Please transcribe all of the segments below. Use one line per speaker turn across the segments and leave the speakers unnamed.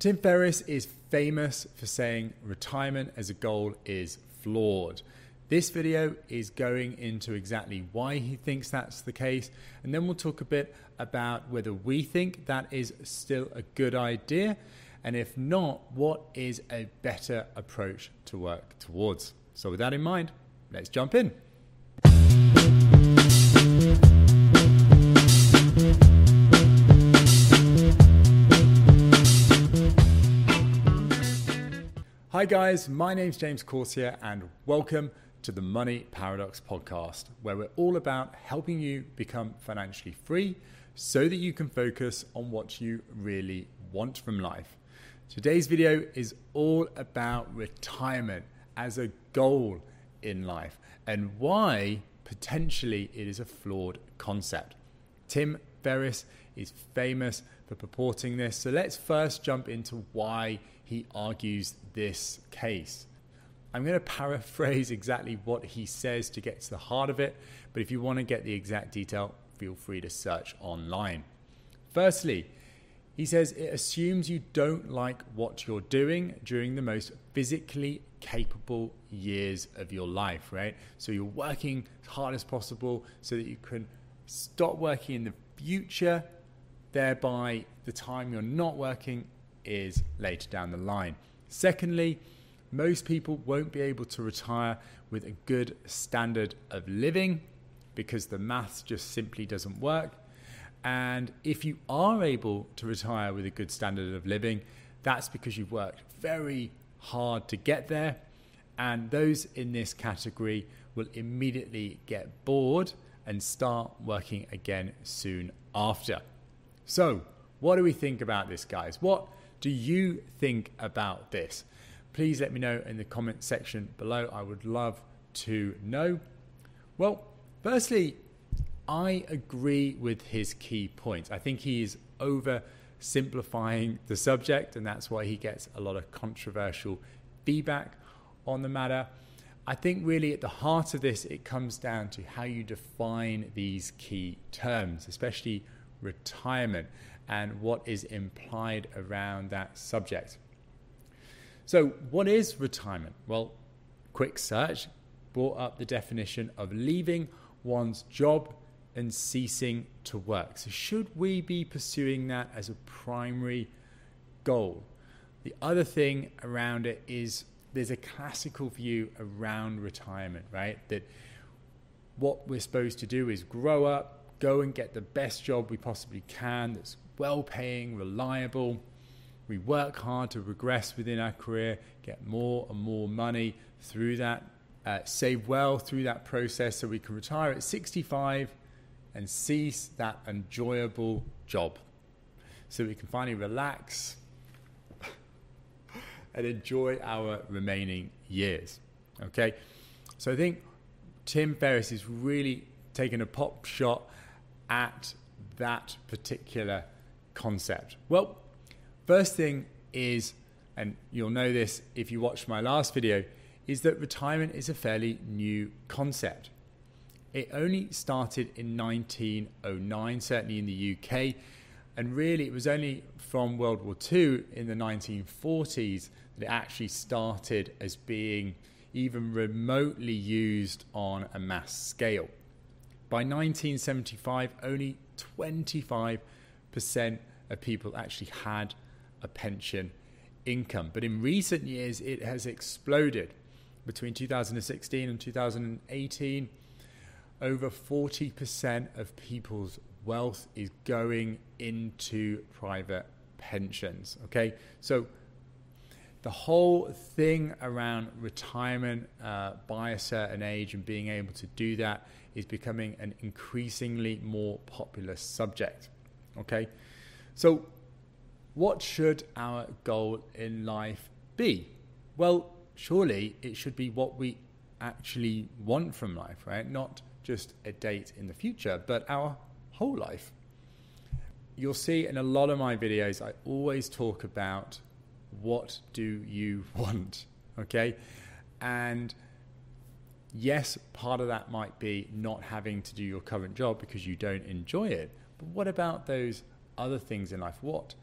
Tim Ferriss is famous for saying retirement as a goal is flawed. This video is going into exactly why he thinks that's the case, and then we'll talk a bit about whether we think that is still a good idea, and if not, what is a better approach to work towards. So, with that in mind, let's jump in. Hi, guys, my name's James Corsier, and welcome to the Money Paradox podcast, where we're all about helping you become financially free so that you can focus on what you really want from life. Today's video is all about retirement as a goal in life and why potentially it is a flawed concept. Tim Ferriss is famous for purporting this, so let's first jump into why he argues this case. I'm going to paraphrase exactly what he says to get to the heart of it, but if you want to get the exact detail, feel free to search online. Firstly, he says it assumes you don't like what you're doing during the most physically capable years of your life, right? So you're working as hard as possible so that you can stop working in the future, thereby, the time you're not working is later down the line. Secondly, most people won't be able to retire with a good standard of living because the maths just simply doesn't work. And if you are able to retire with a good standard of living, that's because you've worked very hard to get there. And those in this category will immediately get bored and start working again soon after. So, what do we think about this, guys? What do you think about this? Please let me know in the comment section below. I would love to know. Well, firstly, I agree with his key points. I think he is oversimplifying the subject, and that's why he gets a lot of controversial feedback on the matter. I think really at the heart of this, it comes down to how you define these key terms, especially retirement and what is implied around that subject. So, what is retirement? Well, quick search brought up the definition of leaving one's job and ceasing to work. So, should we be pursuing that as a primary goal? The other thing around it is there's a classical view around retirement, right? That what we're supposed to do is grow up, go and get the best job we possibly can that's well paying, reliable. We work hard to progress within our career, get more and more money through that, uh, save well through that process so we can retire at 65 and cease that enjoyable job. So we can finally relax and enjoy our remaining years. Okay? So I think Tim Ferriss is really taking a pop shot at that particular concept? Well, first thing is, and you'll know this if you watched my last video, is that retirement is a fairly new concept. It only started in 1909, certainly in the UK, and really it was only from World War II in the 1940s that it actually started as being even remotely used on a mass scale. By 1975, only 25% of people actually had a pension income. But in recent years, it has exploded. Between 2016 and 2018, over 40% of people's wealth is going into private pensions. Okay, so the whole thing around retirement uh, by a certain age and being able to do that is becoming an increasingly more popular subject. Okay, so what should our goal in life be? Well, surely it should be what we actually want from life, right? Not just a date in the future, but our whole life. You'll see in a lot of my videos, I always talk about what do you want, okay? And yes, part of that might be not having to do your current job because you don't enjoy it. But what about those other things in life? What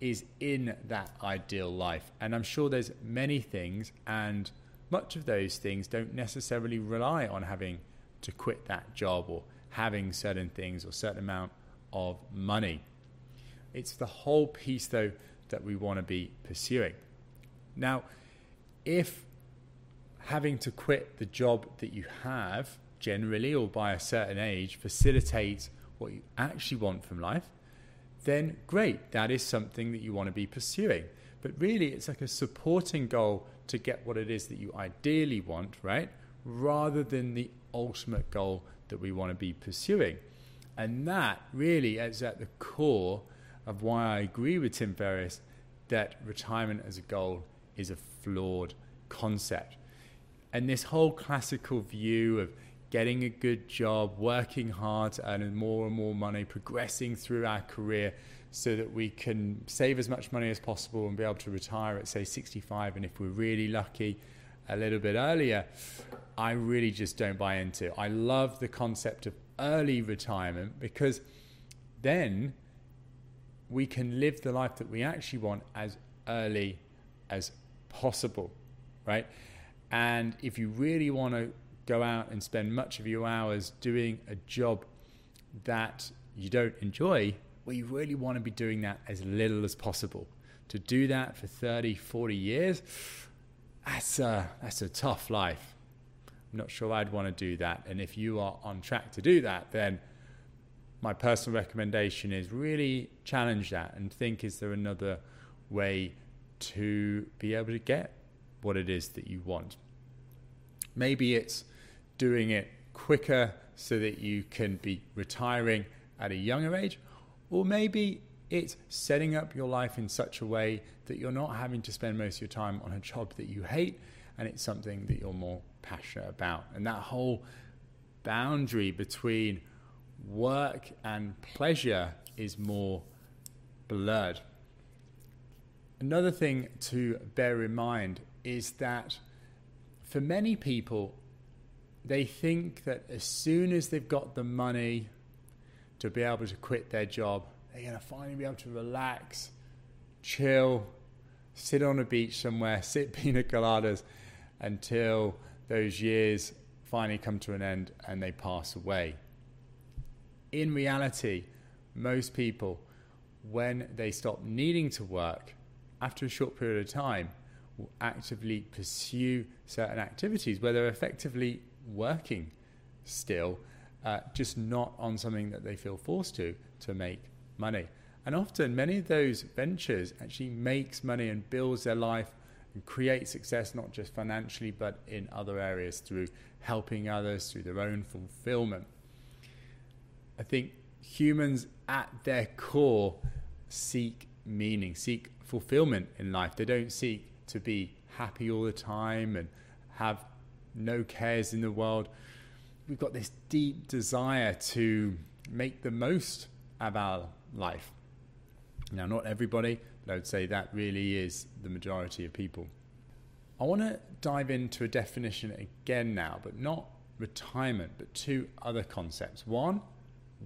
is in that ideal life. And I'm sure there's many things, and much of those things don't necessarily rely on having to quit that job or having certain things or certain amount of money. It's the whole piece, though, that we want to be pursuing. Now, if having to quit the job that you have generally or by a certain age facilitates what you actually want from life, then great, that is something that you want to be pursuing. But really, it's like a supporting goal to get what it is that you ideally want, right? Rather than the ultimate goal that we want to be pursuing. And that really is at the core of why I agree with Tim Ferriss that retirement as a goal is a flawed concept. And this whole classical view of getting a good job, working hard, earning more and more money, progressing through our career so that we can save as much money as possible and be able to retire at, say, 65. And if we're really lucky, a little bit earlier, I really just don't buy into. I love the concept of early retirement because then we can live the life that we actually want as early as possible, right? And if you really want to go out and spend much of your hours doing a job that you don't enjoy, well, you really want to be doing that as little as possible. To do that for 30, 40 years, that's a, that's a tough life. I'm not sure I'd want to do that. And if you are on track to do that, then my personal recommendation is really challenge that and think is there another way to be able to get what it is that you want? Maybe it's doing it quicker so that you can be retiring at a younger age, or maybe it's setting up your life in such a way that you're not having to spend most of your time on a job that you hate and it's something that you're more passionate about. And that whole boundary between work and pleasure is more blurred. Another thing to bear in mind is that for many people, they think that as soon as they've got the money to be able to quit their job, they're going to finally be able to relax, chill, sit on a beach somewhere, sip pina coladas until those years finally come to an end and they pass away. In reality, most people, when they stop needing to work after a short period of time, will actively pursue certain activities where they're effectively working still, uh, just not on something that they feel forced to to make money. And often, many of those ventures actually makes money and builds their life and create success not just financially but in other areas through helping others through their own fulfillment. I think humans at their core seek meaning, seek fulfillment in life. They don't seek to be happy all the time and have no cares in the world. We've got this deep desire to make the most of our life. Now, not everybody, but I would say that really is the majority of people. I want to dive into a definition again now, but not retirement, but two other concepts. One,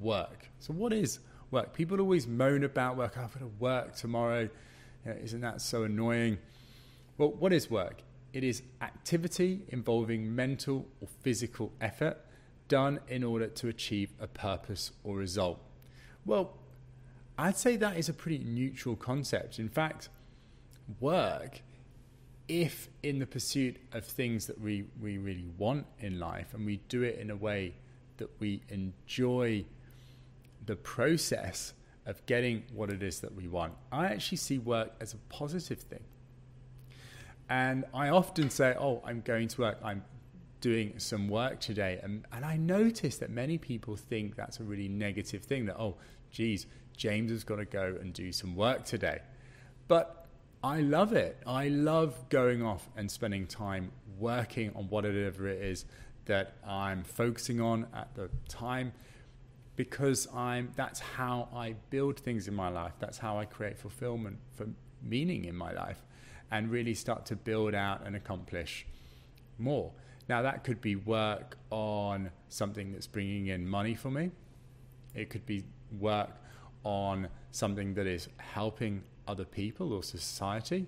work. So, what is work? People always moan about work. Oh, I've got to work tomorrow. You know, isn't that so annoying? Well, what is work? It is activity involving mental or physical effort done in order to achieve a purpose or result. Well, I'd say that is a pretty neutral concept. In fact, work, if in the pursuit of things that we, we really want in life and we do it in a way that we enjoy the process of getting what it is that we want, I actually see work as a positive thing. And I often say, Oh, I'm going to work, I'm doing some work today. And, and I notice that many people think that's a really negative thing that, oh, geez, James has got to go and do some work today. But I love it. I love going off and spending time working on whatever it is that I'm focusing on at the time because I'm that's how I build things in my life. That's how I create fulfillment for meaning in my life and really start to build out and accomplish more. Now, that could be work on something that's bringing in money for me. It could be work on something that is helping other people or society,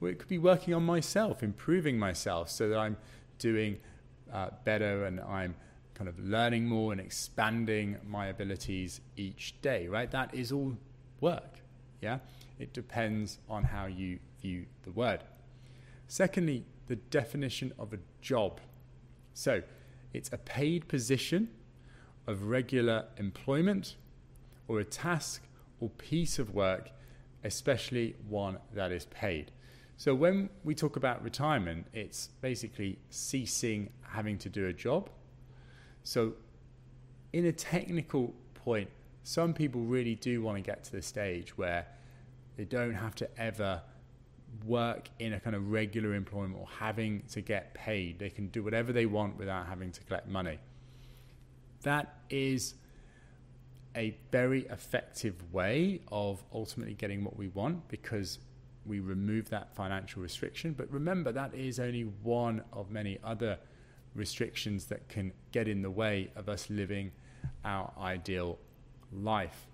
or it could be working on myself, improving myself so that I'm doing uh, better and I'm kind of learning more and expanding my abilities each day, right? That is all work, yeah? It depends on how you view the word. Secondly, the definition of a job. So, it's a paid position of regular employment or a task or piece of work, especially one that is paid. So, when we talk about retirement, it's basically ceasing having to do a job. So, in a technical point, some people really do want to get to the stage where they don't have to ever work in a kind of regular employment or having to get paid. They can do whatever they want without having to collect money. That is a very effective way of ultimately getting what we want because we remove that financial restriction. But remember, that is only one of many other restrictions that can get in the way of us living our ideal life.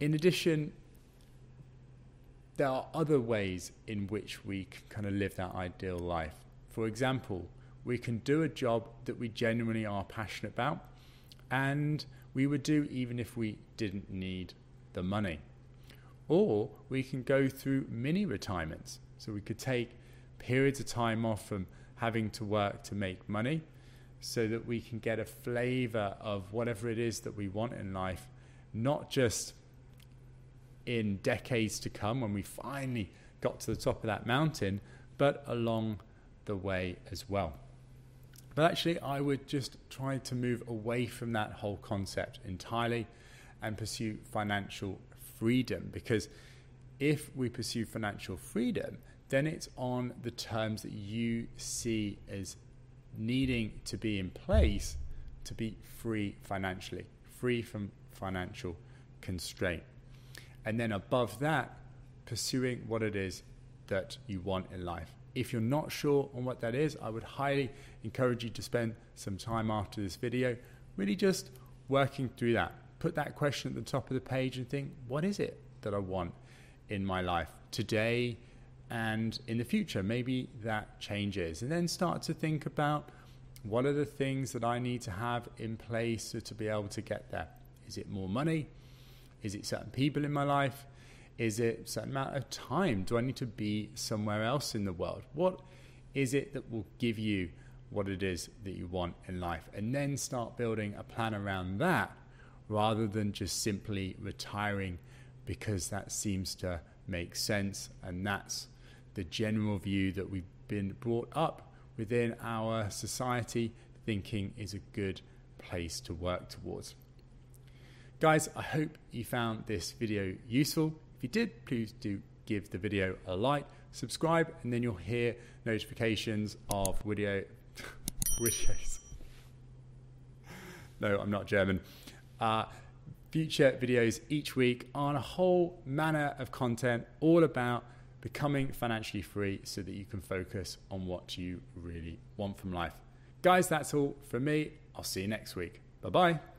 In addition, there are other ways in which we can kind of live that ideal life. For example, we can do a job that we genuinely are passionate about and we would do even if we didn't need the money. Or we can go through mini retirements. So we could take periods of time off from having to work to make money so that we can get a flavor of whatever it is that we want in life, not just in decades to come when we finally got to the top of that mountain, but along the way as well. But actually, I would just try to move away from that whole concept entirely and pursue financial freedom because if we pursue financial freedom, then it's on the terms that you see as needing to be in place to be free financially, free from financial constraint. And then above that, pursuing what it is that you want in life. If you're not sure on what that is, I would highly encourage you to spend some time after this video really just working through that. Put that question at the top of the page and think, what is it that I want in my life today and in the future? Maybe that changes. And then start to think about what are the things that I need to have in place to be able to get there? Is it more money? Is it certain people in my life? Is it certain amount of time? Do I need to be somewhere else in the world? What is it that will give you what it is that you want in life? And then start building a plan around that rather than just simply retiring because that seems to make sense. And that's the general view that we've been brought up within our society thinking is a good place to work towards. Guys, I hope you found this video useful. If you did, please do give the video a like, subscribe, and then you'll hear notifications of video videos. no, I'm not German. Uh, future videos each week on a whole manner of content all about becoming financially free so that you can focus on what you really want from life. Guys, that's all from me. I'll see you next week. Bye bye.